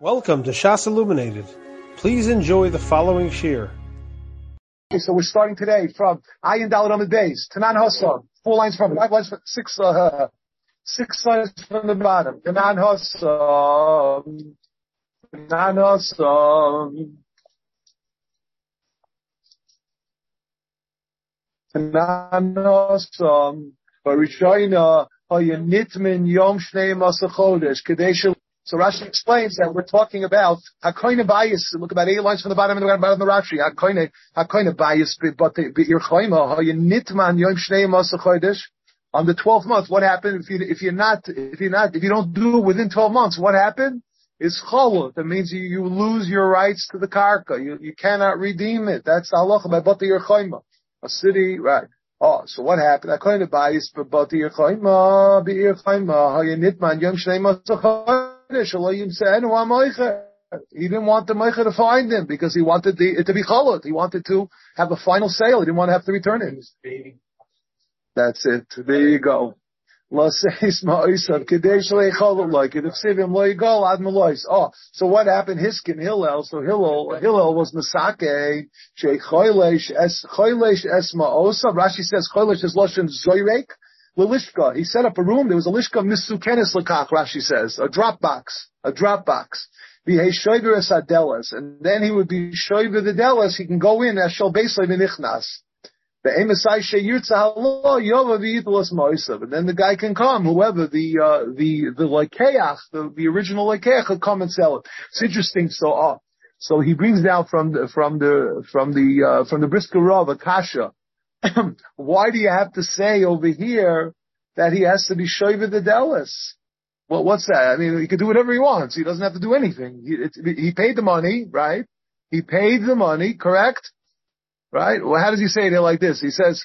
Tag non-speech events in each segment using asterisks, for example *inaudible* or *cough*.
Welcome to Shas Illuminated. Please enjoy the following shir. So we're starting today from Ayin on the days. Tanan Hassam. Four lines from five lines from six uh, six lines from the bottom. Tanan Hassam. Tanan Hassam. Tanan Hassam. Barishayna Hayanitmin Yom Shnei Masachodesh Kadesh so Rashi explains that we're talking about Hakoina bias. Look about eight lines from the bottom and the bottom of the Rashi. Hakoina, Hakoina bias, but your choima, nitman yom shnei masachodesh. On the twelfth month, what happened if you if you're not if you're not if you don't do it within twelve months? What happened? Is cholot. That means you, you lose your rights to the karka. You you cannot redeem it. That's halacha by bata your choima. A city, right? Oh, so what happened? I kind of bias, but bata your choima, be your choima. Hayanitman yom shnei. He didn't want the Meicha to find him because he wanted the, it to be chalot. He wanted to have a final sale. He didn't want to have to return it. That's it. There you go. Oh, so what happened? Hiskin Hillel. So Hillel, Hillel was Masake. Sheikh Choylesh. Rashi says is. Lilishka. He set up a room. There was a lishka misukenis lakach. Rashi says a drop box, a drop box. And then he would be shoiver the delas. He can go in as shal beislay minichnas. And then the guy can come, whoever the uh, the the lekeach, the, the original lekeach, could come and sell it. It's interesting. So, uh, so he brings down from the from the from the uh, from the Brisker Rav a kasha *coughs* why do you have to say over here that he has to be Shoiva the Delis? Well, what's that? I mean, he could do whatever he wants. He doesn't have to do anything. He, it, he paid the money, right? He paid the money, correct? Right? Well, how does he say it like this? He says,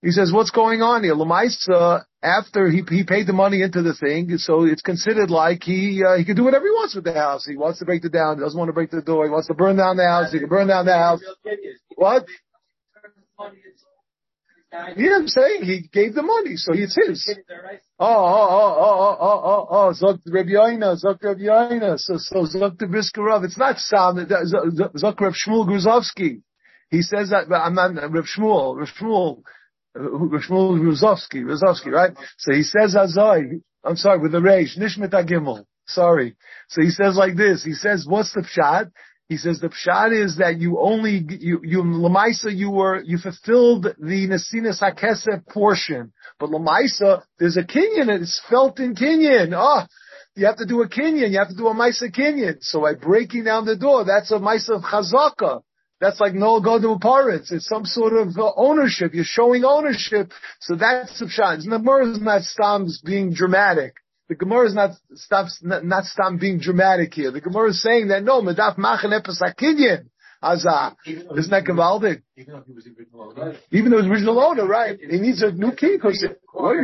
he says, what's going on here? Lamaisa, after he, he paid the money into the thing, so it's considered like he, uh, he can do whatever he wants with the house. He wants to break it down. He doesn't want to break the door. He wants to burn down the house. He can burn down the house. What? Yeah, I'm saying he gave the money, so it's his. Oh, oh, oh, oh, oh, oh, oh, oh, Zok Reb Yoina, Zok Reb Yoina, so, so Zok the Brisker Rav. It's not Sam, Zok Reb Shmuel Gruzovsky. He says that, but I'm not, Reb Shmuel, Reb Shmuel, uh, Reb Shmuel Gruzovsky, Gruzovsky, right? So he says Azoi, I'm sorry, with the Reish, Nishmet Agimel. Sorry. So he says like this, he says, what's the pshat? He says the pshat is that you only you you lamaisa you were you fulfilled the nasinas hakesef portion, but lamaisa there's a kinyan it's felt in kinyan. Ah, oh, you have to do a kinyan, you have to do a maisa kinyan. So by breaking down the door, that's a maisa of chazaka. That's like no go to parrots. It's some sort of uh, ownership. You're showing ownership. So that's the pshat. The Gemara is not stops being dramatic. The Gemara is not stops not, not stop being dramatic here. The Gemara is saying that no, medaf machen epis akinyan. Azah. Uh, isn't that Gavaldic? Even though he was the original owner. Even though he was original owner, right. He needs a new key because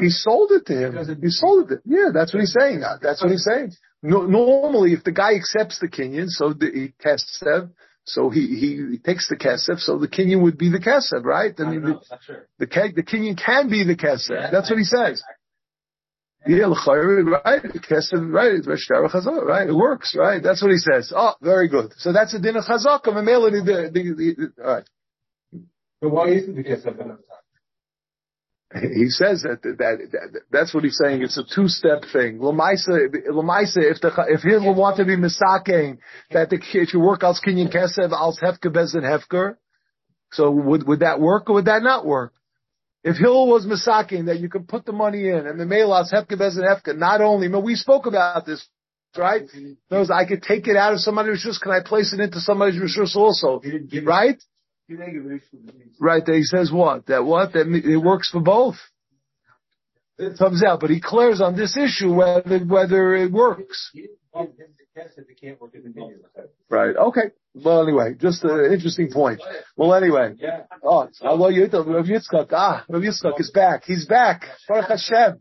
he sold it to him. He sold it. Yeah, that's what he's saying. Uh, that's what he's saying. No, normally, if the guy accepts the Kenyan, so the, he them, so he, he, he takes the kesef, so the Kenyan would be the kesef, right? I mean, the, the, the Kenyan can be the kesef. Yeah, That's what he says. Yeah, right? Kesef, right? It's Chazak, right? It works, right? That's what he says. Oh, very good. So that's a din of Chazak, a melody, the, the, the, all right. But why isn't the Kesef he says that, that, that, that's what he's saying. It's a two-step thing. Lamaisa, Lamaisa, if the if he will want to be misaking that the if you work als kinyan kesev als hefker bezin hefker, so would would that work or would that not work? If Hill was misaking that you can put the money in and the melas hefka bez and hefka, not only, but we spoke about this, right? Those I could take it out of somebody's rishus. Can I place it into somebody's rishus also? Right? Right. That he says what? That what? That it works for both. It comes out, but he clears on this issue whether whether it works. Right. Okay. Well, anyway, just an interesting point. Well, anyway. Yeah. Oh, Allah Rav Yitzchak. Ah, Rav Yitzchak is back. He's back. Baruch Hashem.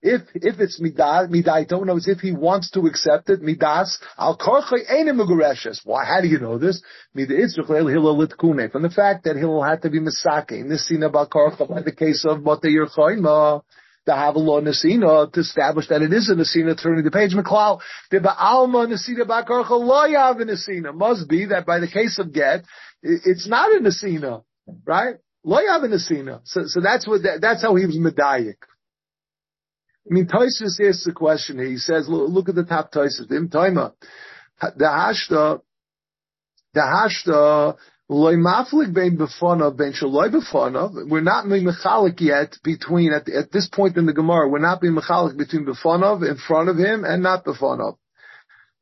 if, if it's midah, midaito, knows if he wants to accept it, midas, al korchoi ene migureshes. Why, how do you know this? From the fact that he'll have to be misake, nisina bal korcha, by the case of Bate Yerchoima, to have a law Nasina uh, to establish that it is a Nasina turning the page. McCloud, the Ba'alma Nasina Bakarcha Loyav Nasina must be that by the case of get, it's not a Nasina, right? Loyav Nasina. So, so that's what, that, that's how he was Medayik. I mean, asks the question. He says, look, look at the top Taisus. Im the Hashta, the Hashta we're not being mechalik yet between, at, at this point in the Gemara, we're not being mechalik between befonov, in front of him, and not befonov.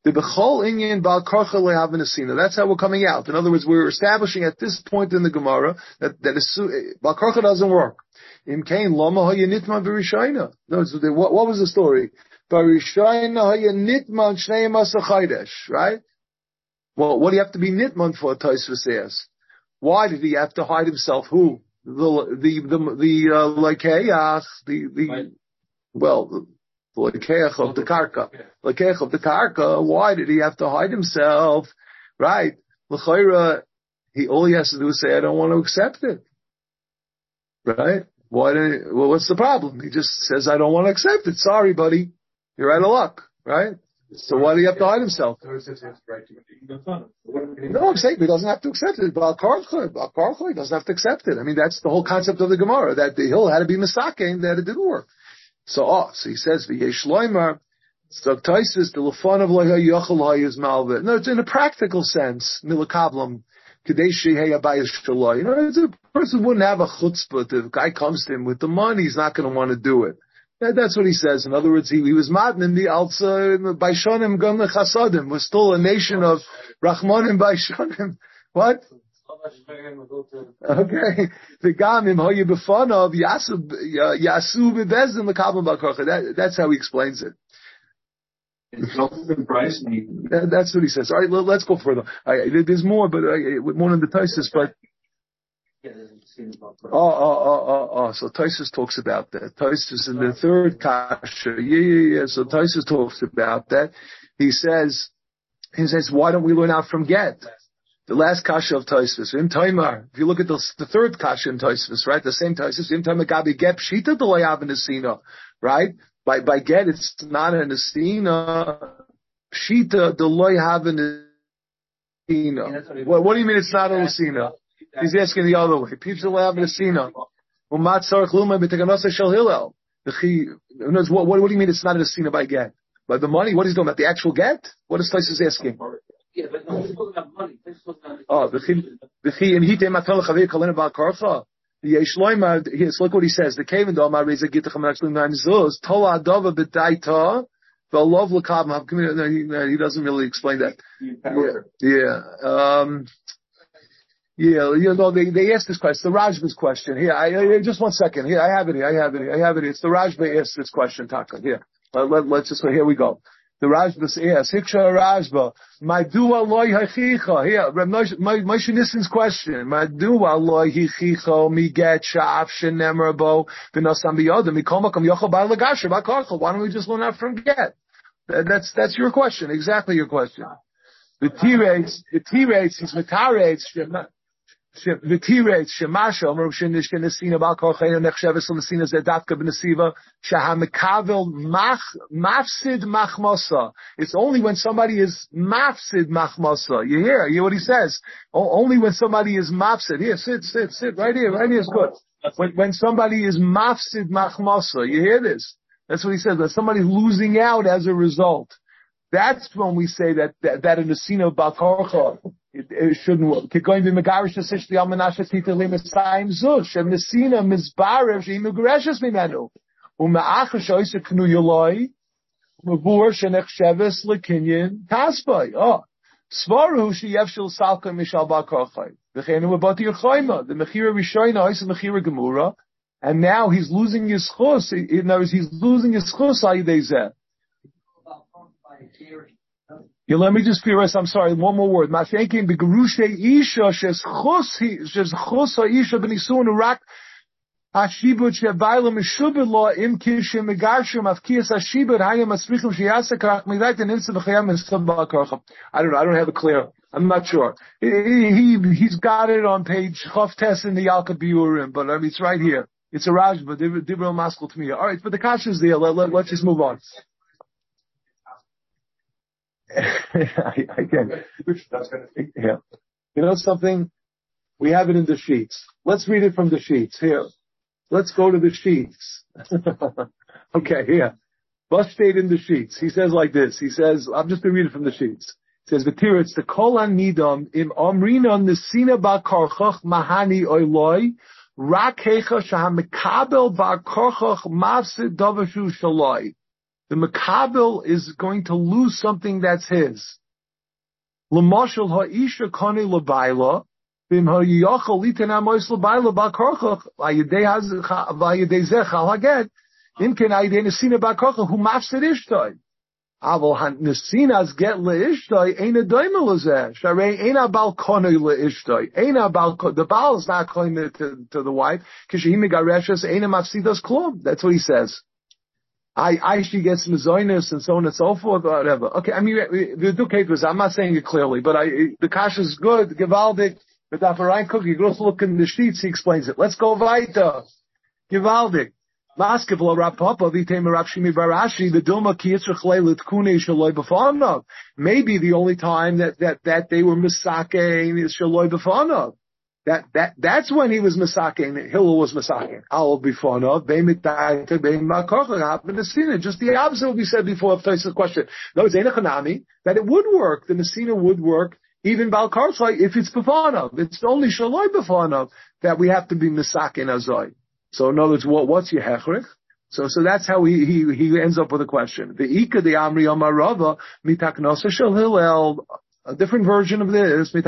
The bechol inyan bal karcha lehavanasina. That's how we're coming out. In other words, we're establishing at this point in the Gemara that, that bal karcha doesn't work. Im kain lama hayanitman v'rishayna. No, what, what was the story? Barishayna hayanitman shnei masachaydesh, right? Well, what do you have to be nitman for? Taisva says. Why did he have to hide himself? Who? The the the the uh, lekeach, the the well, the lekeach of the karka, lekeach of the karka. Why did he have to hide himself? Right? L'chayra, he all he has to do is say, "I don't want to accept it." Right? Why? Did, well, what's the problem? He just says, "I don't want to accept it." Sorry, buddy. You're out of luck. Right? So why do you have to hide himself? No, I'm saying he doesn't have to accept it. But Karchoi doesn't have to accept it. I mean, that's the whole concept of the Gemara, that the hill had to be Misake that it didn't work. So, oh, so he says, V'yesh loimar, Stagtaisis, the lefon of loya yochel is malvit. No, it's in a practical sense, milakablam, a person wouldn't have a chutzpah. The guy comes to him with the money, he's not going to want to do it. That's what he says. In other words, he, he was madnin the also by shonim gam chasadim. Was still a nation of rachmanim by shonim. What? Okay, the gamim hoyu befanav yasu yasu bebezin lekabel bakarcha. That that's how he explains it. That, that's what he says. All right, let, us go further. I, there's more, but I, more in the thesis, but Oh, oh, oh, oh, oh. So Tysus talks about that. Tysus in the third kasha. Yeah, yeah, yeah. So Tysus talks about that. He says, he says, why don't we learn out from Get? The last kasha of Tysus. In Taimar, if you look at the, the third kasha in Tysus, right? The same Tysus. In Taimar Gabi Get Pshita Deloyav Nesina, right? By, by Get, it's not an a Nesina. Pshita Deloyav Nesina. What, what do you mean it's not an Nesina? He's asking the other way. People have Nesina. Umat Sarach Luma B'Teganasa Shel Hillel. What, what, what do you mean it's not an Nesina by get? By the money? What is he doing about the actual get? What is Tysus asking? Yeah, but no, he's talking about money. Oh, v'chi in hitei matal chavir kalina ba'al karcha. Yesh yes, look what he says. The cave and Omar Reza Gita Chamanach Lim Zuz, Tola Adova B'daita, V'lov L'kab, he doesn't really explain that. Yeah, yeah. Um, yeah, you know, they, they asked this question, the Rajba's question. Here, I, I, just one second. Here, I have it here, I have it here, I have it here. It's the Rajba asked this question, Taka. Here, let, let, let's just, here we go. The Rajba asks, Hiksha Rajba, my dua loy hachicha. Here, Moshe Nissan's question. My dua loy hachicha, mi get sha'af shenemrabo, v'nosam biyodim, mi komakom yochel ba lagasher, ba Why don't we just learn that from get? That's, that's your question, exactly your question. The T rates, the T rates, he's metaretes, ותירץ שמשהו, אומרים שנסינה בעל כורחנו נחשבת לנסינה זה דווקא בנסיבה שהמקבל mafsid machmosa. It's only when somebody is mafsid machmosa. You hear, you hear what he says? Only when somebody is mafsid. Here, sit, sit, sit, right here, right here is good. When, when somebody is mafsid machmosa, you hear this? That's what he says, that somebody's losing out as a result. That's when we say that, that, that in the scene of Balkarcha, it, it shouldn't work. Going to Megarish Sish the Almanasha Tita Limasayim Zush, and Messina Mizbarev, she Mugreshes Mimenu. Umaachash Oisa Knu Yoloi, Mabur Shenech Sheves Lekinyan Kaspai. Oh. Svaru Sheyevshil Salka Mishal Balkarchai. V'chenu Mabati Yerchoima. The Mechira Rishoina Oisa Mechira Gemura. And now he's losing his chus. In other words, he's losing his chus Ayidezeh. Yeah, let me just be honest. I'm sorry. One more word. I don't know. I don't have it clear. I'm not sure. He, he, he's got it on page Choftes in the Yalka Biurim, but I mean, it's right here. It's a Raj, but Dibro to me. All right, but the Kasha is there. Let, let, let's just move on. *laughs* I, can. Yeah. You know something? We have it in the sheets. Let's read it from the sheets. Here. Let's go to the sheets. *laughs* okay, here. Bus stayed in the sheets. He says like this. He says, I'm just going to read it from the sheets. He says, V'tir, it's the kol nidam im omrina nesina ba karchach mahani oiloi rak hecha shahamekabel ba karchach mafsid davashu shaloi the Makabel is going to lose something that's his. L'moshel ha'isha kani l'bayla, bim ha'yachal liten ha'mois l'bayla ba'korchach, v'ayedei zech haget, im ken ayidei nesina ba'korchach, hu mafsid ishtoi. Aval han nesinas get le'ishtoi, ein a l'zeh, sharei ein a bal koni le'ishtoi, ein a bal, the bal is not calling to, to the wife, kishahim megareshes, ein a klum. That's what he says. I, I get gets mizoinus and so on and so forth, or whatever. Okay, I mean, the Duke was I'm not saying it clearly, but I, the kash is good, Givaldik, but Dafarai Cook, you go look in the sheets, he explains it. Let's go weiter. Givaldik. Maskevlo Rav Papa Vitem Rapshimi Barashi, the Duma. Maybe the only time that, that, that they were Misake is Shaloi B'Fanov. That that that's when he was masaking. Hillel was masaking. Al bifona beimitaita beimakocha happened to see it. Just the opposite what we said before of Taisa's question. No, it's enachanami that it would work. The Messina would work even Bal if it's bifana. It's only shaloi bifana that we have to be masaking azoi. So in other words, what what's your hechrich? So, so that's how he, he, he ends up with a question. The Ika, the Amri Amarava, mitaknosa shel Hillel, a different version of this. and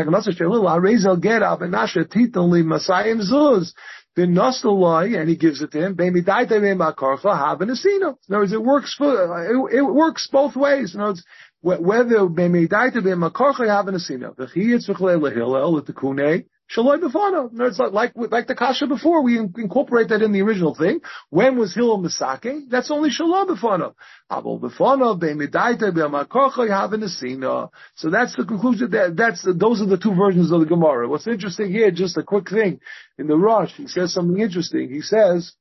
he gives it to him. In other words, it works for, it, it works both ways. In other words, whether Shaloi b'fano. It's like, like the kasha before. We incorporate that in the original thing. When was Hillel misake? That's only shaloi b'fano. Abel b'fano be'midaita be'amakocha yavenesina. So that's the conclusion. That that's those are the two versions of the Gemara. What's interesting here? Just a quick thing in the rush. He says something interesting. He says.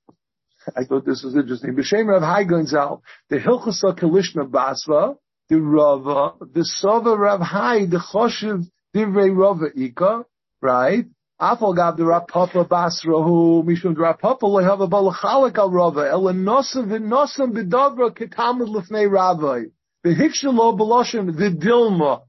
I thought this was interesting. B'shem Rav Hai Gonzal, the Hilchasa Kalishna Basva, the Rava, the Sova Rav Hai, the Choshev Divrei Rava Ika, right? Afal gav the Rav Papa Basrahu Mishum the Rav Papa lehava balachalik al Rava el enosav v'nosam b'davra ketamid lefnei Rabbi v'hikshalo b'loshim v'dilma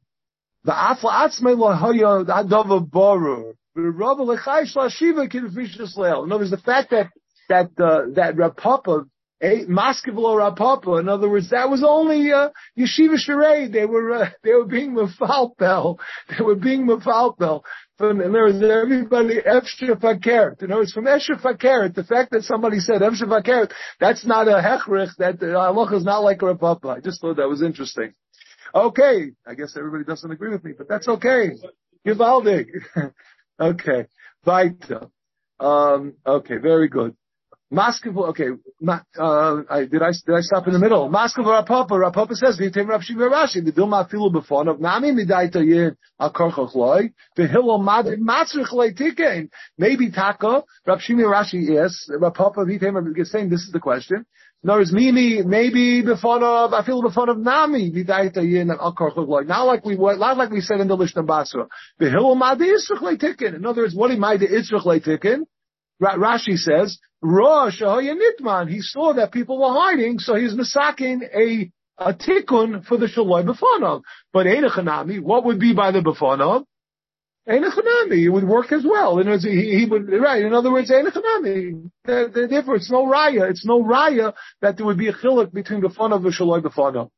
v'afla atzmei lahaya hadava barur v'Rava lechaysh lashiva k'nefishas leil. In other words, the fact that that uh, that Rav Papa Maskevlo Rav Papa. In other words, that was only uh, Yeshiva Sharei. They were uh, they were being mafalpel. They were being mafalpel. From everybody Efshe Fakert. In other words, from Efshe Fakert, the fact that somebody said Efshe Fakert, that's not a hechrich. That uh, Allah is not like a Rav Papa. I just thought that was interesting. Okay, I guess everybody doesn't agree with me, but that's okay. Givaldig. *laughs* okay, Vaita. Um, okay, very good. Maskevul, okay, uh, I, did I, did I stop in the middle? Maskevul Rav Papa, Rapapa says, Vitem Rav Shimon Rashi, the Dilma Filu Befon of Nami Midaita Yin Al Korchoch Loi, the Hillel Matzrich Loi Tikein. Maybe Taka, Rav Shimon Rashi is, Rav Papa Vitem is saying this is the question. Other words, Mimi, maybe before of, I feel before of Nami, Vidaita Yin Al Korchoch Loi. Not like we, not like we said in the Lishna Basra. The Hillel Madi Yitzrich Loi Tikin. In other words, what he might do Yitzrich Loi Tikin? Rashi says, Rosh Nitman. He saw that people were hiding, so he's masaking a a tikkun for the shaloi b'fanov. But Einachanami, what would be by the b'fanov? Einachanami, it would work as well. And he, he would right. In other words, Einachanami. Therefore, it's no raya. It's no raya that there would be a chiluk between b'fanov and shaloi b'fanov.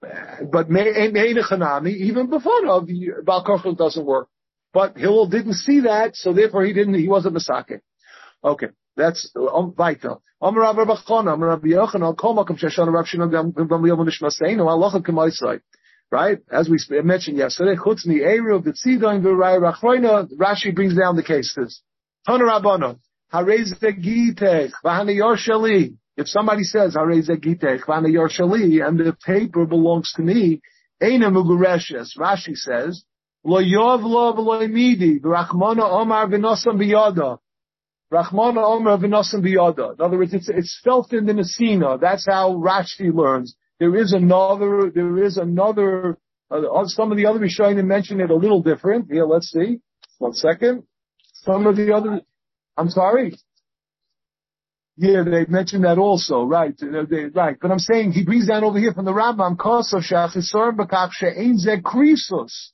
But Einachanami, even b'fanov, Balkarchel doesn't work. But Hillel didn't see that, so therefore he didn't. He wasn't masaking. Okay, that's um, vital. Am Rav Rav Chana, Am Rav Yochanan, Kol Makom Sheshana Rav Shimon Gam Nishmaseinu, right? As we mentioned yesterday, Chutzmi Eruv, the Tzidoin, V'Rai Rachroina, Rashi brings down the cases. Tana Rabbanon, Harez Gitech, V'Hana Yorshali. If somebody says, Harez Gitech, V'Hana Yorshali, and the paper belongs to me, Eina Mugureshes, Rashi says, Lo Yov Lo V'Lo Midi, V'Rachmona Omar V'Nosam. Rachmana Omer V'Nosam B'Yoda. In other words, it's, it's felt in the Nesina. That's how Rashi learns. There is another, there is another, uh, some of the other Rishonim mention it a little different. Here, let's see. One second. Some of the other, I'm sorry. Yeah, they mentioned that also, right? They, right. But I'm saying he brings down over here from the Rambam, Koso Shachisor Bakach She'ein Ze Krisos.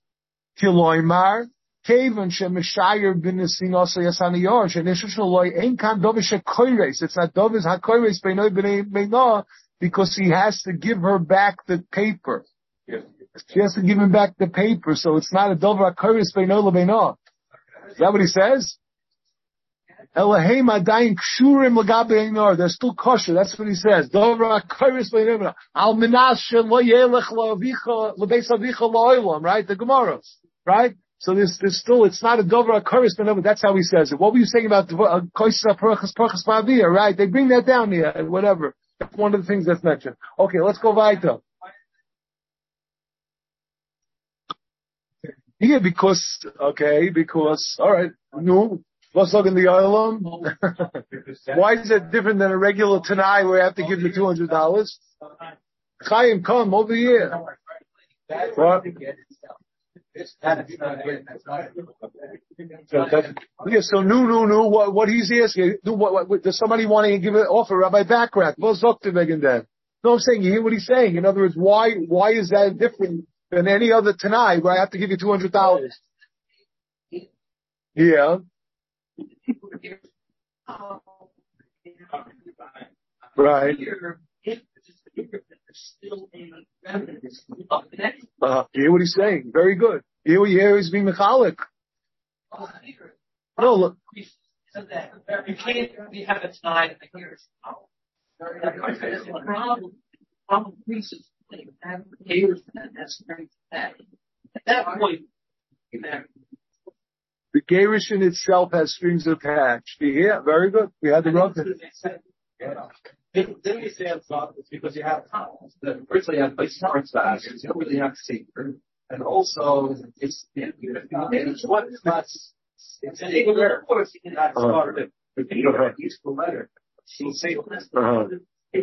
Kiloimar, Kavan Shemishayer Binisin also Yasaniyar, Shenishushal Loy Ein Kan Dovish Koires. It's not Dovish HaKoires Beinoi B'nei Beinah, because he has to give her back the paper. She has to give him back the paper, so it's not a Dover HaKoires Beinoi Beinah. Is that what he says? Elohim adayin kshurim lagabe They're still kosher. That's what he says. Dover akaris beinor. Al minas lo yelech lo avicha lo Right? The Gemara. Right? So there's, there's still, it's not a dover akaris beinor. That's how he says it. What were you saying about uh, koisas parachas parachas pavia? Right? They bring that down here. Whatever. That's one of the things that's mentioned. Okay, let's go weiter. Yeah, because, okay, because, alright, no, What's in the Olam? *laughs* Why is it different than a regular Tanai where I have to give you $200? Chaim, come over here. What? Yeah, so no, no, no. What, what he's asking, what, what, does somebody want to give an offer, Rabbi to Megan then? No, I'm saying you hear what he's saying. In other words, why, why is that different than any other Tanai where I have to give you $200? Yeah. Right. Uh, hear what he's saying? Very good. You hear what you hear he's being mechalik. Oh, no, look. You can't have a time here. The problem, problem increases. That's very bad. At that point, the Gerushin itself has strings attached. Yeah, very good. We had the rough. Didn't we say it's because you have the first you have like smart size, you don't really have to secret. And also it's what it's not it's an English of course you can add part of it. But you don't have useful letter. She'll say uh-huh.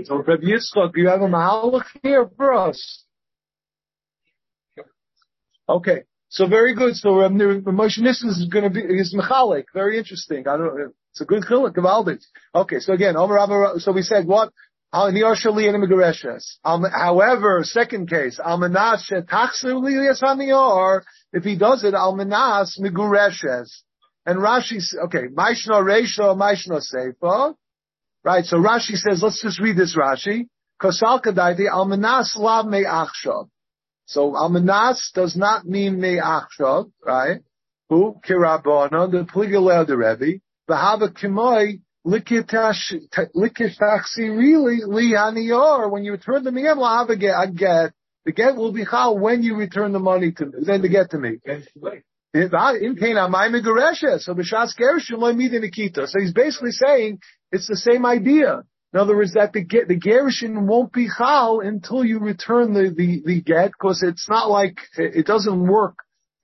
So Reb Yitzchak, you have a mahalach here for us. Okay. So very good. So um, Moshe Nissan is going to be is mechalik. Very interesting. I don't. It's a good chiluk of Okay. So again, So we said what? However, second case, if he does it, almanas migureshes. And Rashi, says okay, maishna reisha, maishna seifa. Right, so Rashi says, let's just read this Rashi. Kosal almanas lav me achshav. So almanas does not mean me'achshav, right? Who kirabana the pligilel the Rebbe v'hava kimoi likitachi really lihanior when you return the miyam have a get. get. The get will be how when you return the money to me, then the get to me. So b'shas gershon lo nikita. So he's basically saying it's the same idea. In other words, that the get, the gerushin won't be chal until you return the, the, the get, because it's not like, it doesn't work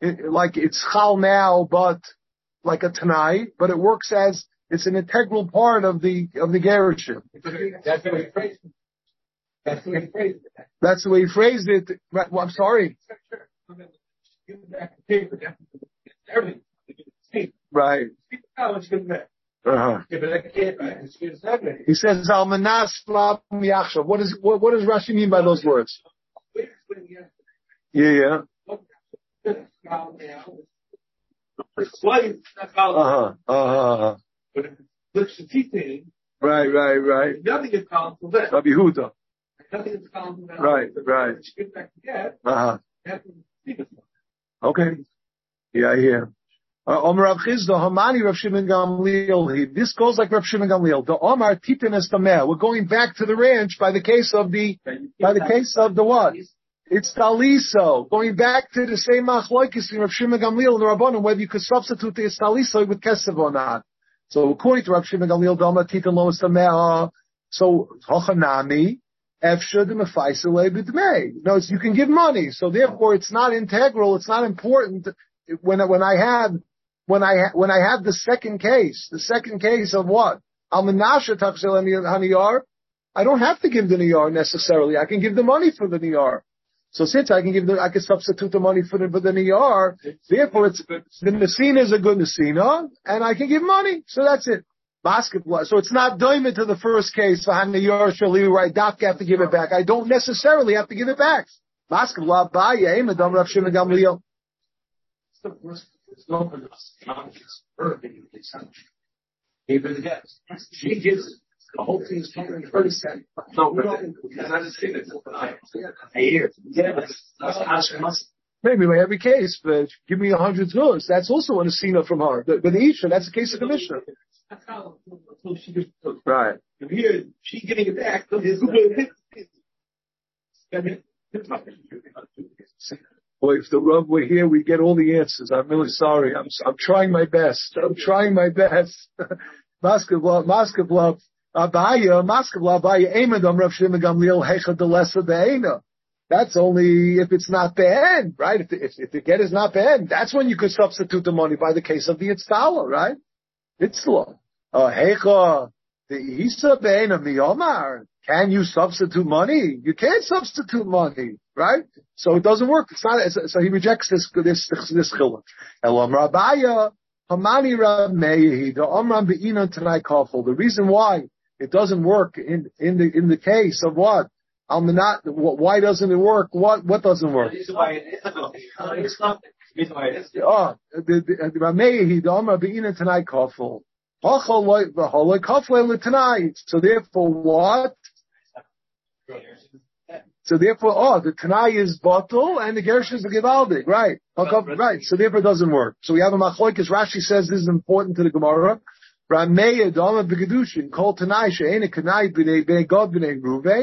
it, like it's chal now, but like a tanai, but it works as, it's an integral part of the, of the gerushin. That's the way he phrased it. That's the way he phrased it. That's the way he phrased it. Right, well, I'm sorry. Right. Uh-huh. He says Almanas. What is what, what does Rashi mean by those words? Yeah, yeah. Uh-huh. Uh-huh. But if it's Right, right, right. Nothing is powerful there. Rabbi Huda. Nothing is powerful there. Right, right. Uh-huh. Okay. Yeah, I hear. Omer Rav Chisda, Hamani Rav Shimon Gamliel. This goes like Rav Shimon Gamliel. The Omar Titin es We're going back to the ranch by the case of the, by the case of the what? It's taliso. Going back to the same machlokes in Rav Shimon Gamliel and the Rabbanim, whether you could substitute the taliso with kesef or not. So according to Rav Shimon Gamliel, Dama Titan Lo Samea, so Hochanami, Efsha de Mefaisele B'dmei. No, you can give money. So therefore it's not integral, it's not important when, when I have, when I, when I have the second case, the second case of what? Al Menashe Tachsel Haniyar, I don't have to give the niyar necessarily. I can give the money for the niyar. So since I can give the, I can substitute the money for the, for the niyar, therefore it's, the nesina is a good nesina, and I can give money. So that's it. Basketball. So it's not doimid to the first case niyar shali where I have to give it back. I don't necessarily have to give it back. Basketball. Ba'ya, eh, madam Rav Shimon Gamliel. She gives the whole thing is coming thirty cents. No, we don't. That's a year. Yeah, that's Maybe by every case, but give me a hundred zuz. That's also an asina from her. But the Isha, that's a case of commissioner. Right. Here, she getting it back. Boy, if the Rav were here, we'd get all the answers. I'm really sorry. I'm, I'm trying my best. I'm trying my best. *laughs* Basketball, basketball. Abaya, Abaya, Rav Shimon Gamliel. That's only if it's not Ben, right? If the, if, if the get is not Ben, that's when you could substitute the money by the case of the Itztala, right? Itzla. Uh, Hecha, the Isa Be'ena Miyomar. Can you substitute money? You can't substitute money, right? So it doesn't work. It's not, so he rejects this, this, this, this. Elam Rabaya, Hamani the Omram Be'inan Tanai. The reason why it doesn't work in, in the, in the case of what? I'm not. why doesn't it work? What, what doesn't work? Oh, the, the, Ramehi, the Amar Be'ina Tanai Kafel. So therefore what? So therefore, oh, the Tanai is bottle and the Gersh is the Givaldik, right? Right. So therefore it doesn't work. So we have a Machoikis. Rashi says this is important to the Gemara.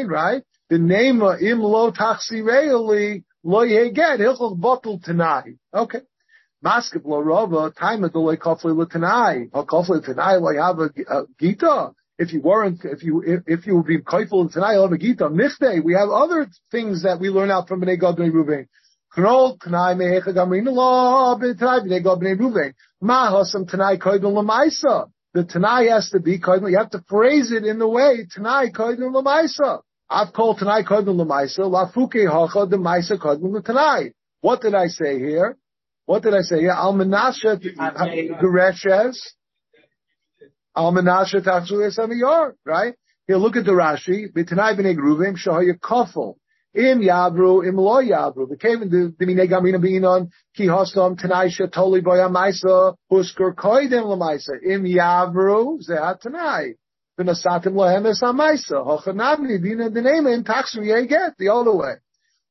Right? The name of Im Lo Tachsi Re'eli Lo Yeget, Hilchol Bottle Tanai. Okay. Maskep Lo Rava, Time of the Lo Kofli Lo Tanai. Ho Kofli Tanai Lo have a uh, Gita. If you weren't, if you, if, you would be koifel Tanai, a Gita. Michte, we have other things that we learn out from B'nei God B'nei Ruvain. Knol Tanai Mehecha Gamrin Lo B'nei God B'nei Ruvain. Ma Hasam Tanai Koidel Lamaisa the Tanai has to be Koidin. You have to phrase it in the way Tanai Koidin Lamaisa. I've called Tanai Koidin Lamaisa. Lafuke Hacha the Maisa Koidin Tanai. What did I say here? What did I say here? Al Menashe Gereshes. Al Menashe Tachshu Esamiyar. Right? Here, look at the Rashi. B'Tanai B'nei Gruvim Shahaya Kofel. Im yabru, im lo yabru. The the mine gamina beinon ki hostam tanaisha toli boya maisa husker koidem lamaisa. Im yabru zehat tanai. V'nasatim lohem es hamaisa. Hochanamni dina denema in taksu get the other way.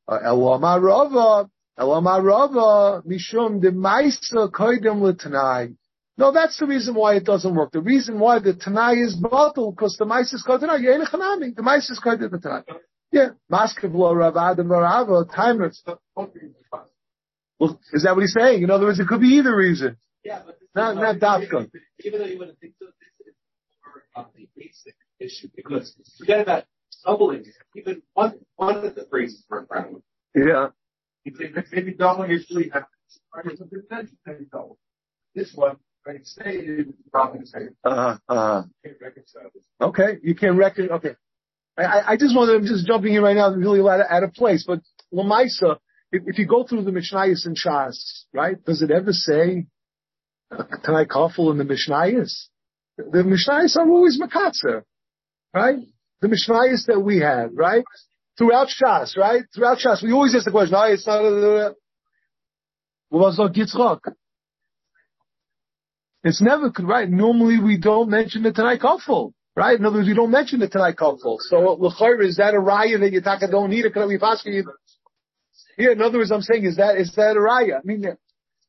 Uh, Eloma rava, Eloma rava, mishum de maisa koidem l'tanai. No, that's the reason why it doesn't work. The reason why the Tanai is bottled, because the mice is called Tanai. The mice is called the Tanai. Yeah, Maskevlo Rav Adam Rava, timers. Well, is that what he's saying? In other words, it could be either reason. Yeah, but not not Dafka. Even though you wouldn't think so, this is more of the basic issue because forget about doubling. Even one one of the phrases for a problem. Yeah. Maybe doubling is really This one, right? Stated, problem Uh. Uh. Okay, you can't reckon. Okay. I, I just want to, I'm just jumping in right now, really out of, out of place, but Lamaisa, if, if you go through the Mishnayos and Shas, right, does it ever say Tanai Kafel in the Mishnayos? The Mishnayos are always Makatzer, right? The Mishnayos that we have, right? Throughout Shas, right? Throughout Shas, we always ask the question, it's not a, Yitzchak. It's never, right? Normally we don't mention the Tanai Kafel. Right? In other words, you don't mention the Tanai Kafel. So, L'chayr, is that a raya that Yitaka don't need it? Can we pass you? Yeah, in other words, I'm saying, is that, is that a raya? I mean, I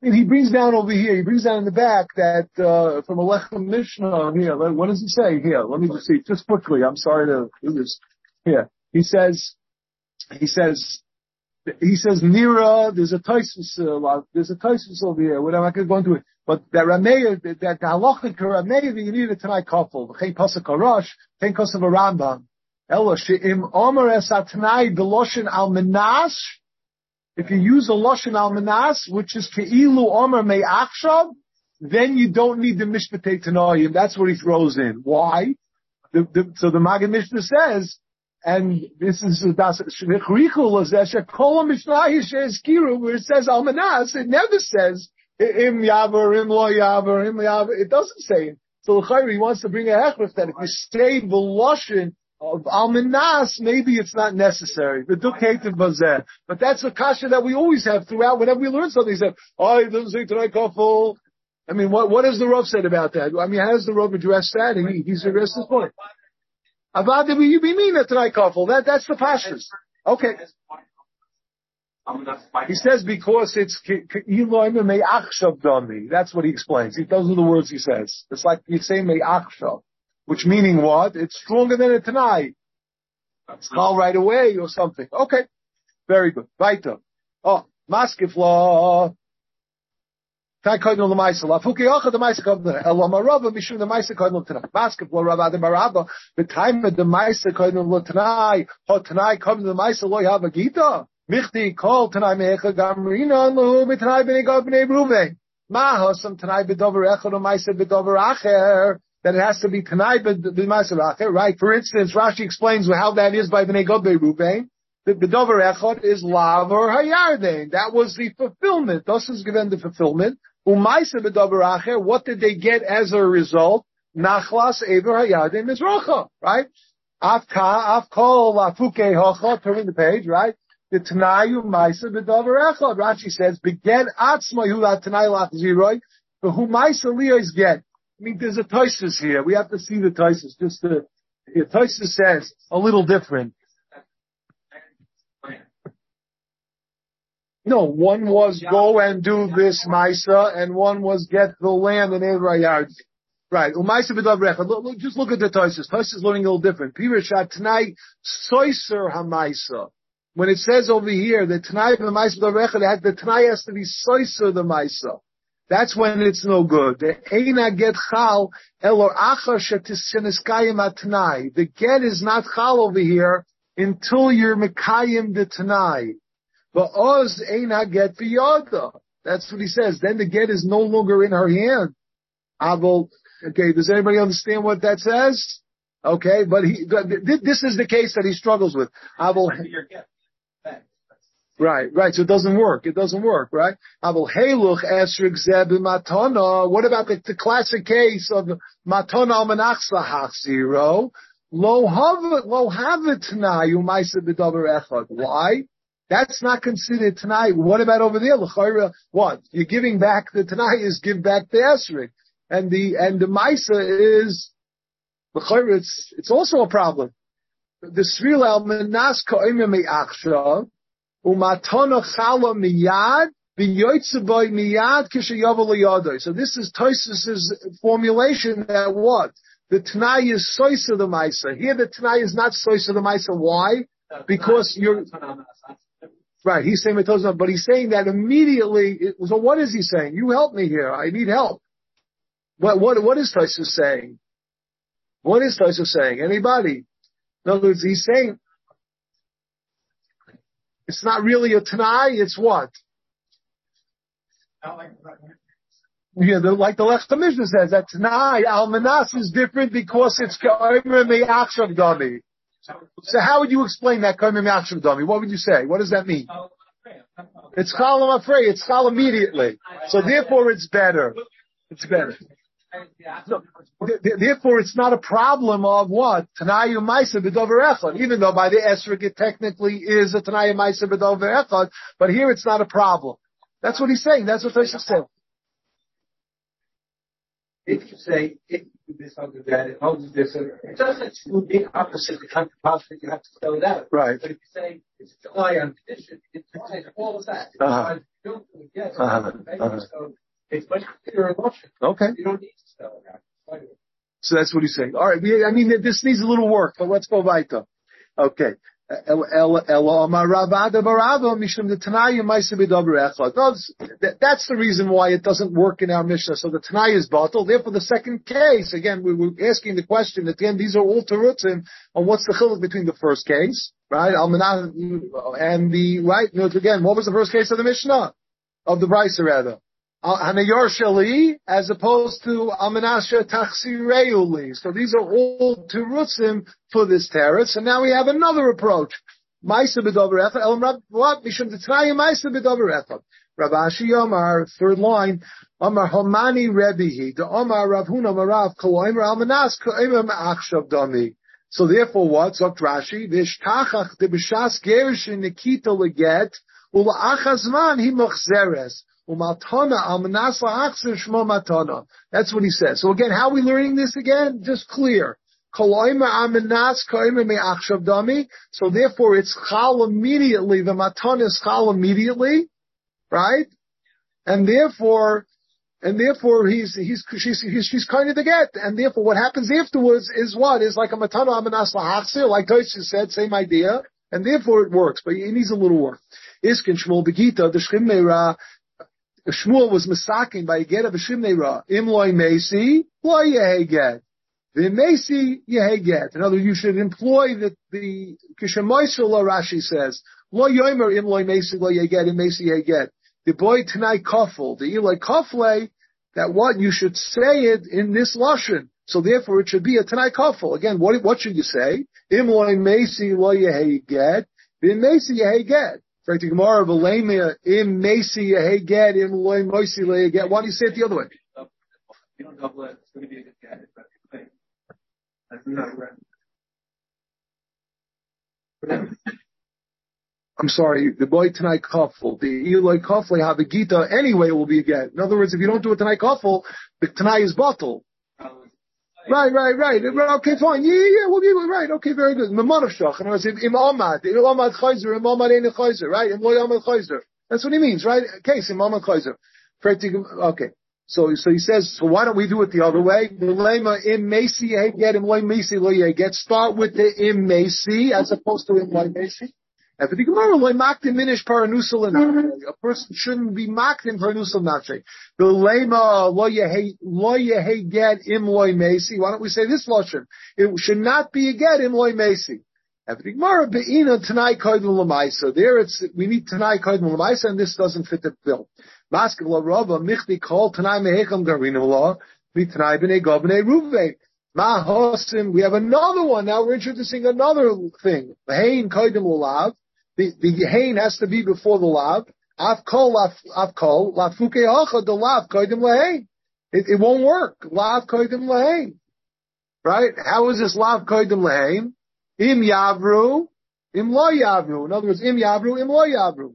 mean, he brings down over here, he brings down in the back that, uh, from Alechem Mishnah here, what does he say here? Let me just see, just quickly, I'm sorry to do this. Here, he says, he says, he says Nira, there's a Taisus, uh, there's a Taisus over here, whatever, I could go into it. But that Rameya, that, that halachic Rameya, you need a tonight couple. Chen Pasuk Arash, Chen Pasuk Rambam. Ella, She'im Omer Es Atnai Beloshin Al Menash, if you use a Loshin Al Menas, which is Ke'ilu Omer Me'achshav, then you don't need the Mishpatei Tanoim. That's what he throws in. Why? The, the, so the Maggid Mishnah says, and this is das Shrichul that Kol Mishnah where it says Almanas, it never says Im Yaver, Im Lo Yaver, Im Yaver. It doesn't say it. So he wants to bring a hechrif that if you stay the Loshin of Almanas, maybe it's not necessary. But But that's a kasha that we always have throughout. Whenever we learn something, he said, "Oh, it doesn't say tonight kafel." I mean, what what has the Rav said about that? I mean, how does the Rav address that? He, he's addressed this point. Avad you be mean tonight kafel. That that's the pashas. Okay. He says because it's That's what he explains. Those are the words he says. It's like you say me'achshav. Which meaning what? It's stronger than a Tanai. It's called right away or something. Okay. Very good. Weiter. Oh, maskif law. L'maisa. Lafuki ocha the maisa the maisa. The time of the maisa koidnu l'tanai. Ho tanai koidnu l'maisa lo yava gita. Michti ruve. B'dover echad b'dover acher that it has to be Tanai b'Masaracher, right? For instance, Rashi explains how that is by Bnei Gad Ruvain. The Bedover Echot is Lav or Hayardain. That was the fulfillment. Thus is given the fulfillment. What did they get as a result? Nachlas Ever Hayardain Mizracha, right? Afka, Afkol Lafuke Hocha, turning the page, right? The Tanayu Maisa Bedover Echot. Rashi says, Begin Atzma Yula Tanai Lach Ziroi, but who Maisa Leois get? I mean, there's a Toisus here. We have to see the Toisus. Just the, the says a little different. No, one was go and do this Maisa, and one was get the land in Evrayard. Right. Umaisa b'dav Just look at the Toisus. Toisus is learning a little different. Pirishat tonight, soiser hamaisa. When it says over here that tonight the Maisa b'dav the tonight has to be soiser the Maisa. That's when it's no good. The eina get chal elor achar shetisheniskayim atnai. The get is not chal over here until you're mekayim the tanai. But oz eina get biyada. That's what he says. Then the get is no longer in her hand. Ah, Avol. Okay, does anybody understand what that says? Okay, but he, this is the case that he struggles with. Ah, Avol. Right, right. So it doesn't work. It doesn't work, right? Ah, I will haloch asrakzeb maton. What about the, the classic case of matana al zero? Lo havet, lo havet tonight, umaisa b'davar echad. Why? That's not considered tonight. What about over there? L'chayra, what? You're giving back, the tonight is give back the esrik. And the, and the maisa is, l'chayra, it's, it's also a problem. The sril al menas ka'imya me'achshav, Umatana chala miyad, v'yoytzaboy miyad kishayav So this is Tosus's formulation that what? The Tanai is soisa the Maisa. Here the Tanai is not soisa the Maisa. Why? Because you're, right, he's saying Metozah, but he's saying that immediately, so what is he saying? You help me here. I need help. What, what, what is Tosus saying? What is Tosus saying? Anybody? In other words, he's saying, it's not really a Tanai, it's what? Yeah, the, like the Lech Mishnah says, that Tanai, Almanas is different because it's Ka'omer Me'achshav Dami. So how would you explain that? What would you say? What does that mean? It's Chal afraid. It's Chal immediately. So therefore it's better. It's better. No, therefore, it's not a problem of what Tanayu Maisa b'Dover Echad, even though by the Esrik it technically is a Tanayu Maisa b'Dover Echad, but here it's not a problem. That's what he's saying. That's what Tosha said. If you say if this under that, it holds this, it doesn't opposite the kind of conflict you have to spell it out. Right. But if you say it's July on condition, it says all of that. Uh-huh. Yes. Uh-huh. Uh-huh. So it's much clearer emotion. Okay. You don't need to spell it out. So that's what he's saying. All right. We I mean, this needs a little work, but let's go weiter. Okay. That's the reason why it doesn't work in our Mishnah. So the Tanai is bottled. Therefore, the second case, again, we were asking the question at the end, these are all terutzim on what's the chiluk between the first case, right? And the, right? Again, what was the first case of the Mishnah? Of the Brisa, rather. Uh, Hanayor Shali, as opposed to Amanasha Tachsireuli. So these are all terutzim for this terrace. And now we have another approach. Maisa b'dover. Elam Rab, what? Mishum Titzrayim Maisa b'dover echad. Rav Ashi Yomar, third line, Omar Homani Rebihi, the Omar Rav Huna Marav, Koloimer Almanas, Koloimer Ma'achshav Dami. So therefore what? Zok Rashi, Vishtachach de B'shas Gerishin Nikita Leget, Ula Achazman Hi Mochzeres. That's what he says. So again, how are we learning this again? Just clear. So therefore it's chal immediately, the matan is chal immediately, right? And therefore, and therefore he's, he's, she's, he's, she's kind of the get. And therefore what happens afterwards is what? Is like a matana amanas lahachsir, like Tosis said, same idea. And therefore it works, but it needs a little work. Iskin Shmuel Begita, the Shchim Shmuel was misaking by get of Shimneira. Im loy mesi, loy yeheget. The mesi yeheget. In other words, you should employ the, the, Kishamoisel Rashi says, loy yomer im loy mesi, loy yeheget, im mesi yeheget. The boy tonight kafel, the ilay kafle, that what you should say it in this lashon. So therefore it should be a tonight kafel. Again, what, what should you say? Im loy mesi, loy yeheget. Im mesi yeheget. The Gemara Velema im Mesi Yeheget im Loy Moisi Leheget. Why do you say it the other way? You don't double it. It's going to be a good get. That's not right. I'm sorry, the boy tonight kuffel, the Eloi a gita anyway will be a get. In other words, if you don't do it tonight kuffle, the tonight is bottle. Right, right, right. Okay, fine. Yeah, yeah, we'll be right. Okay, very good. Mamanavshach. In other words, im amad, im amad chayzer, im amad ein chayzer, right? Im loy amad chayzer. That's what he means, right? Case, im amad chayzer. Okay. So, so he says, so why don't we do it the other way? Lema im mesi get im loy mesi loy get. Start with the im mesi as opposed to im loy mesi. A person shouldn't be mocked in paranusal nafshe. The lema lo yehe get im loy mesi. Why don't we say this lashon? It should not be a get im loy mesi. Lamaisa. There it's we need tanai koydem lamaisa, and this doesn't fit the bill. Mask la rava michti kol tanai mehecham garinim law. Tanai b'nei gavnei ruve. Mahosim. We have another one now. We're introducing another thing. Hein koydem ulav. The, the hain has to be before the lav. Af kol, af kol, lafuke hacha, the lav, koidim lahain. It, it won't work. Lav koidim lahain. Right? How is this lav koidim lahain? Im yavru, im lo yavru. In other words, im yavru, im lo yavru.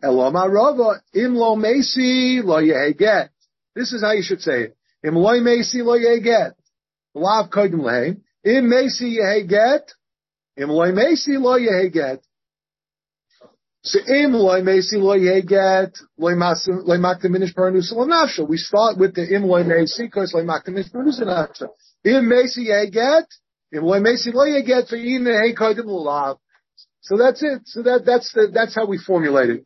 Elom arava, im lo mesi, lo yeheget. This is how you should say it. Im lo mesi, lo yeheget. Lav koidim lahain. Im mesi yeheget. Im lo mesi, lo yeheget. So, we start with the im loy mesi because loy maktim minish paranus nafsha. Im mesi yeget im loy mesi loy yeget for yin hey kodim lulav. So that's it. So that that's the that's how we formulate it.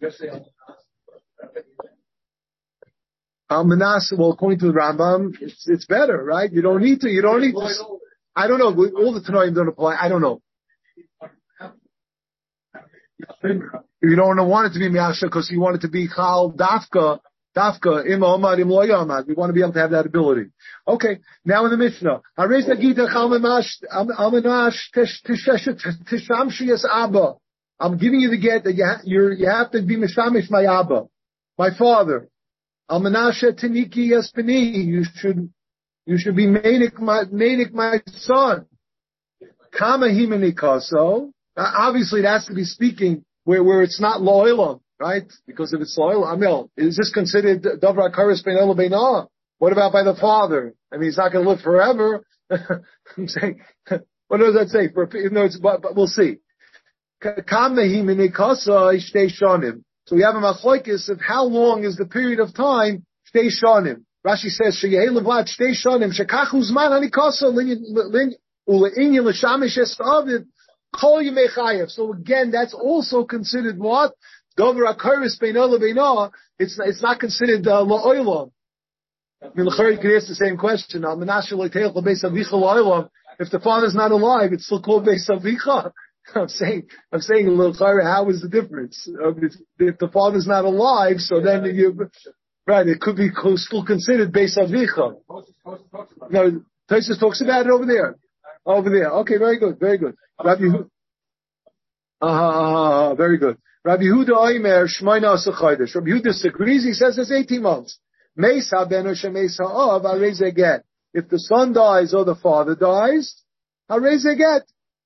Um, Manasseh, well, according to the Rambam, it's, it's better, right? You don't need to. You don't need to. I don't know. All the Tanoim don't apply. I don't know. You don't want it to be Miasha because you want it to be Chal Dafka, Dafka, Im Omad, Im Loyamad. We want to be able to have that ability. Okay, now in the Mishnah. Harez Nagita Chal Mamash Abba. I'm giving you the get that you, you have to be Mishamish my Abba, my father. Almanasha Taniki Yaspani. You should, you should be Manik my, Manik my son. Kama Himani Kaso. Obviously, it has to be speaking where, where it's not lo'ilam, right? Because if it's lo'ilam, mean, is this considered davra karis ben el What about by the father? I mean, he's not going to live forever. *laughs* I'm saying, *laughs* what does that say? For, no, it's, but, but we'll see. So we have a machlokes of how long is the period of time shtei shanim. Rashi says sheyeh levad shtei shanim shekachu zman hanikasa ule'inyan l'shamish es Kol Yemechayev. So again, that's also considered what? Dover Akaris Beinola Beinoah. It's, it's not considered, uh, La'olam. I mean, you could ask the same question. If the father's not alive, it's still called Beis Avicha. *laughs* I'm saying, I'm saying, L'chari, how is the difference? If the father's not alive, so then you, right, it could be still considered Beis Avicha. No, Tosis talks about it over there. Over there. Okay, very good, very good. Rabbi, uh, very good. Rabbi Huda Oimer Shmoina Asachodesh. Rabbi Huda disagrees. He says it's 18 months. Mesa ben Mesa of get. If the son dies or the father dies, get.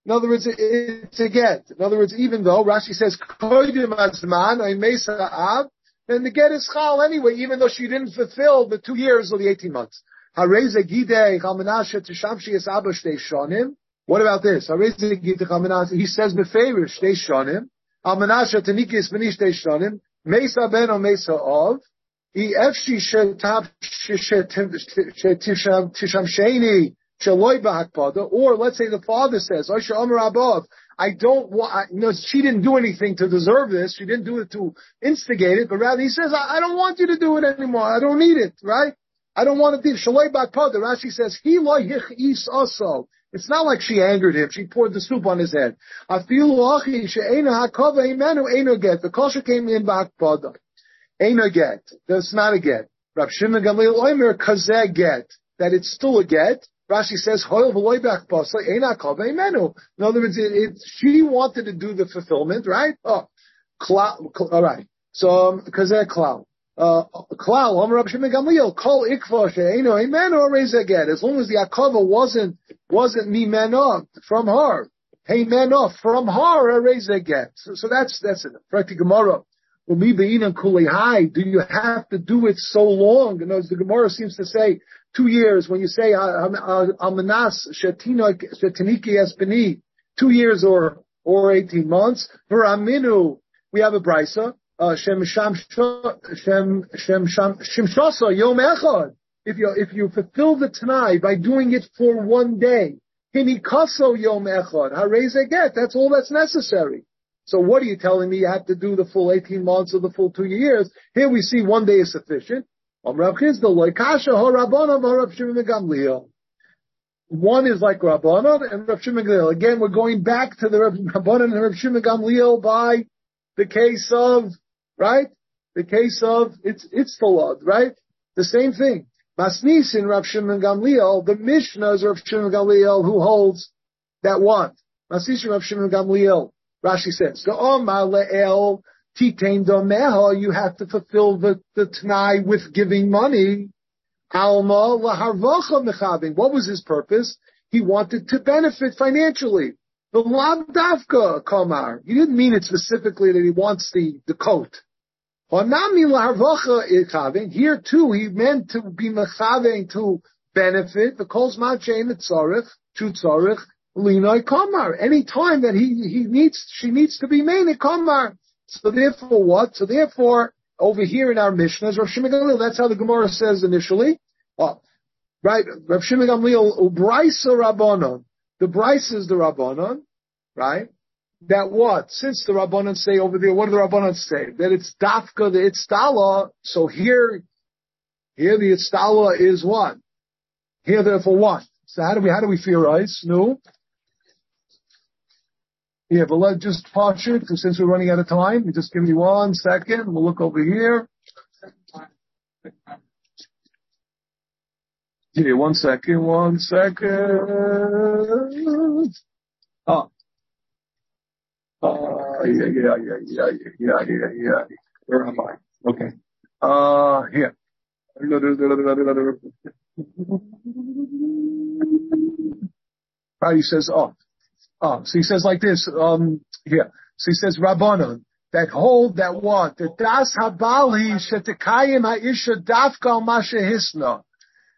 In other words, it's a get. In other words, even though Rashi says koidim azman I mesa av, then the get is chal anyway, even though she didn't fulfill the two years or the 18 months. What about this? He says befavor shtei shonim. Tanikis shonim. Mesa ben. Efshi tisham b'hakpada. Or let's say the father says, Osha Abov, I don't want, you know, she didn't do anything to deserve this. She didn't do it to instigate it, but rather he says, I, I don't want you to do it anymore. I don't need it, right? I don't want to do Shaloi Bakpada. Rashi says, He lo is also. It's not like she angered him. She poured the soup on his head. Feel achi she'ena hakava imenu eno get. The kosher came in bakpada. Eno get. That's not a get. Rab Shimon Gamliel Oimer kazeh get. That it's still a get. Rashi says, Hoil v'loy bakpasa ena hakava imenu. In other words, it, it, she wanted to do the fulfillment, right? Oh, cloud, all right. So, um, kazeh cloud. Klal, Amar Rabbi Shimon Gamliel, Kol Ikva again. As long as the Akava wasn't, wasn't Mimena from her. Hey Mena from her, again. So, so that's, that's it. Practically Gemara. Do you have to do it so long? And as the Gemara seems to say, two years, when you say, ah, Amanas ah, Shetiniki Espini, two years or, or 18 months. For Aminu, we have a brisa. Yom Echad. If you if you fulfill the Tanai by doing it for one day, Hinikaso Yom Echad. Hareze get. That's all that's necessary. So what are you telling me? You have to do the full 18 months or the full two years. Here we see one day is sufficient. One is like Rabbanon and Rav Shimon. Again, we're going back to the Rabbanon and Rav Shimon by the case of right? The case of it's it's the law, right? The same thing. Masnis in Rav Shimon Gamliel, the Mishnah is Rav Shimon Gamliel who holds that what? Masnis Rav Shimon Gamliel. Rashi says, the Omar le'el titain domeha, you have to fulfill the, the with giving money. Alma laharvacha mechaving. What was his purpose? He wanted to benefit financially. The lavdavka kamar. He didn't mean it specifically that he wants the, the coat. Here too, he meant to be mechaving to benefit the kol zman tzarich, chu tzarich, linoi kamar. Any time that he, he needs, she needs to be made a kamar. So therefore what? So therefore, over here in our Mishnah, Rav Shimon that's how the Gemara says initially. Oh, right, Rav Shimon Gamliel, Ubraisa. The Bryce is the Rabbanon, right? That what? Since the Rabbanan say over there, what do the Rabbanan say? That it's dafka, the itztala. So here, here the itztala is what? Here therefore what? So how do we, how do we theorize? No? Yeah, but let's just pause it, since we're running out of time, just give me one second. We'll look over here. Yeah, one second, one second. Oh, uh, yeah, yeah, yeah, yeah, yeah, yeah, yeah. Where am I? Okay. Uh, here. Right, he says, oh, oh, so he says like this, um, here. So he says, Rabbanon, that hold that what? That das habali shetekayim ha'isha dafka masha hisna.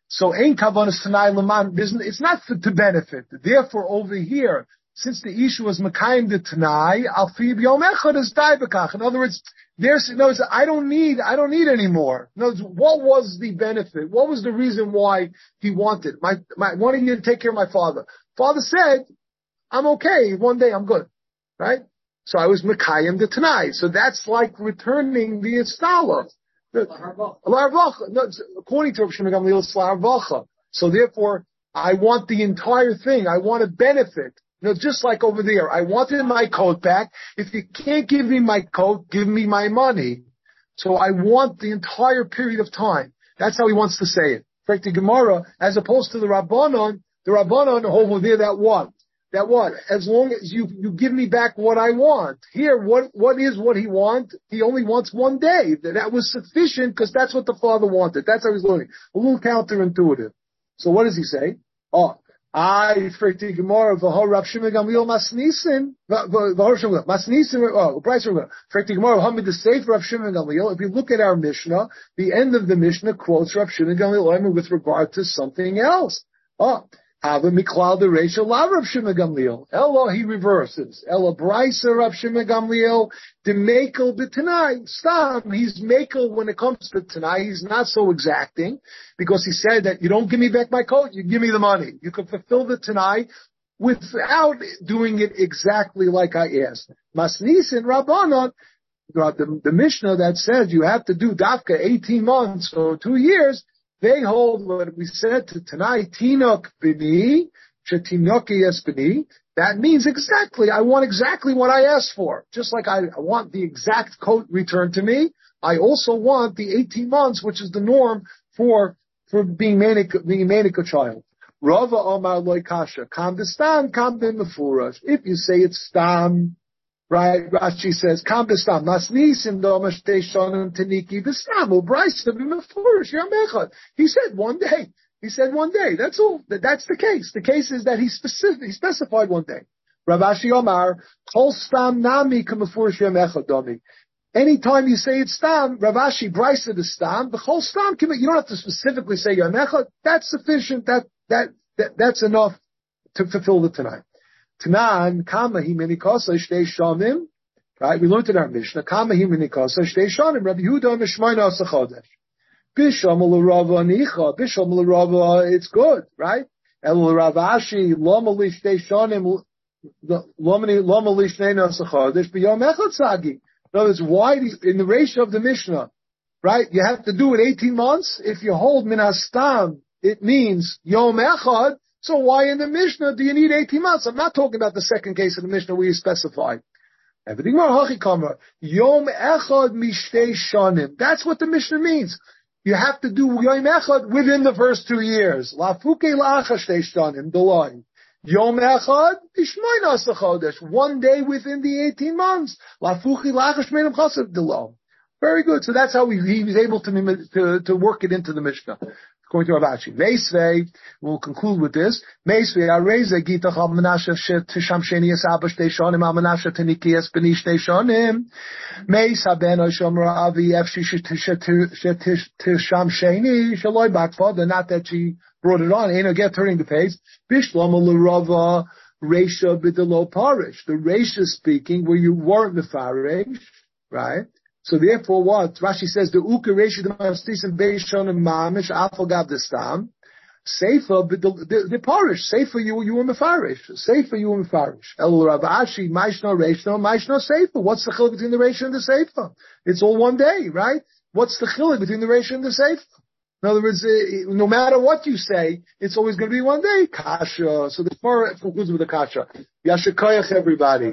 So ain't kavanas tanai leman, it's not for, to benefit. Therefore over here, since the issue was Makayim the Tanai, Alfib Yom Echad is Daibakach. In other words, there's, no, I don't need, I don't need anymore. In other words, what was the benefit? What was the reason why he wanted? My, my, wanting you to take care of my father. Father said, I'm okay. One day I'm good. Right? So I was Mekayim the tonight. So that's like returning the installer. According to Rav Shimon it's So therefore, I want the entire thing. I want to benefit. You know, just like over there, I wanted my coat back. If you can't give me my coat, give me my money. So I want the entire period of time. That's how he wants to say it. Correct the Gemara, as opposed to the Rabbanon, the Rabbanon oh, over there that what? That what? As long as you, you give me back what I want. Here, what, what is what he wants? He only wants one day. That was sufficient because that's what the father wanted. That's how he's learning. A little counterintuitive. So what does he say? Oh, I frikti gemara v'ho Rav Shimon Gamliel masnisin v'ho Shimon masnisin oh price frikti gemara hamid the safe Rav Shimon Gamliel. If you look at our Mishnah, the end of the Mishnah quotes Rav Shimon Gamliel with regard to something else. Oh, Ava miklal the ratio la Rav Shimon Gamliel. Ella he reverses. Ella brisa Rav Shimon Gamliel the makel b'tanai. Stop. He's makel when it comes to tanai. He's not so exacting because he said that you don't give me back my coat, you give me the money. You can fulfill the tanai without doing it exactly like I asked. Masnis and Rabbanon, the, the Mishnah that says you have to do dafka 18 months or two years, they hold what we said to tonight, Tinok bini, Chetinoki bini. That means exactly, I want exactly what I asked for. Just like I, want the exact coat returned to me, I also want the 18 months, which is the norm for, for being manic, being a manic child. Rava Omar Loy Kasha. Kam stam. If you say it's stam, Right? Rashi says, Kam b'stam, masnisim domash teshonim teniki b'stam, u'braisa b'mefurish yamechad. He said one day. He said one day. That's all. That's the case. The case is that he specific, he specified one day. Rav Ashi Omar, kol stam nami k'mefurish yamechad domi. Anytime you say it's stam, Rav Ashi brisa the stam, the whole stam, commit. you don't have to specifically say yamechad. That's sufficient. That, that, that, that's enough to fulfill the tonight. Tnan, shtei. Right? We learned in our Mishnah, kama hi minikosa shtei. Rabbi Yehuda asachodesh. Bisham nicha. Bisham it's good, right? El shtei b'yom echad sagi. In other words, why, in the ratio of the Mishnah, right? You have to do it 18 months. If you hold minastam, it means yom echad, so why in the Mishnah do you need 18 months? I'm not talking about the second case in the Mishnah where you specified. Everything Yom echad mishtei shanim. That's what the Mishnah means. You have to do Yom echad within the first two years. Lafuke la'achashtei shanim, the line. Yom echad ishmoin One day within the 18 months. Lafuke la'achashmenim chasav, the. Very good. So that's how he, he was able to, to, to work it into the Mishnah according to. Meisvei, we'll conclude with this. Meisvei, al Menashe Shtei Shonim al Menashe Beni Shtei Shonim. Meis Haben Oishomra Avi Efshi Shaloi not that she brought it on, ain't get turning the page. B'Delo Parish. The Resha speaking where you weren't Mefarish, right? So therefore, what Rashi says the uka reshi the mastisim beishonim mamish afagav the stam. Seifa, the, parish. Seifa, you, you were mefarish. Seifa, you were mefarish. El Rav Ashi, Maishno, Reishno, Maishno, Seifa. What's the chiluk between the Reishno and the Seifa? It's all one day, right? What's the chiluk between the Reishno and the Seifa? In other words, uh, no matter what you say, it's always going to be one day. Kasha. So the Torah concludes with the kasha. Yashikoyach, everybody.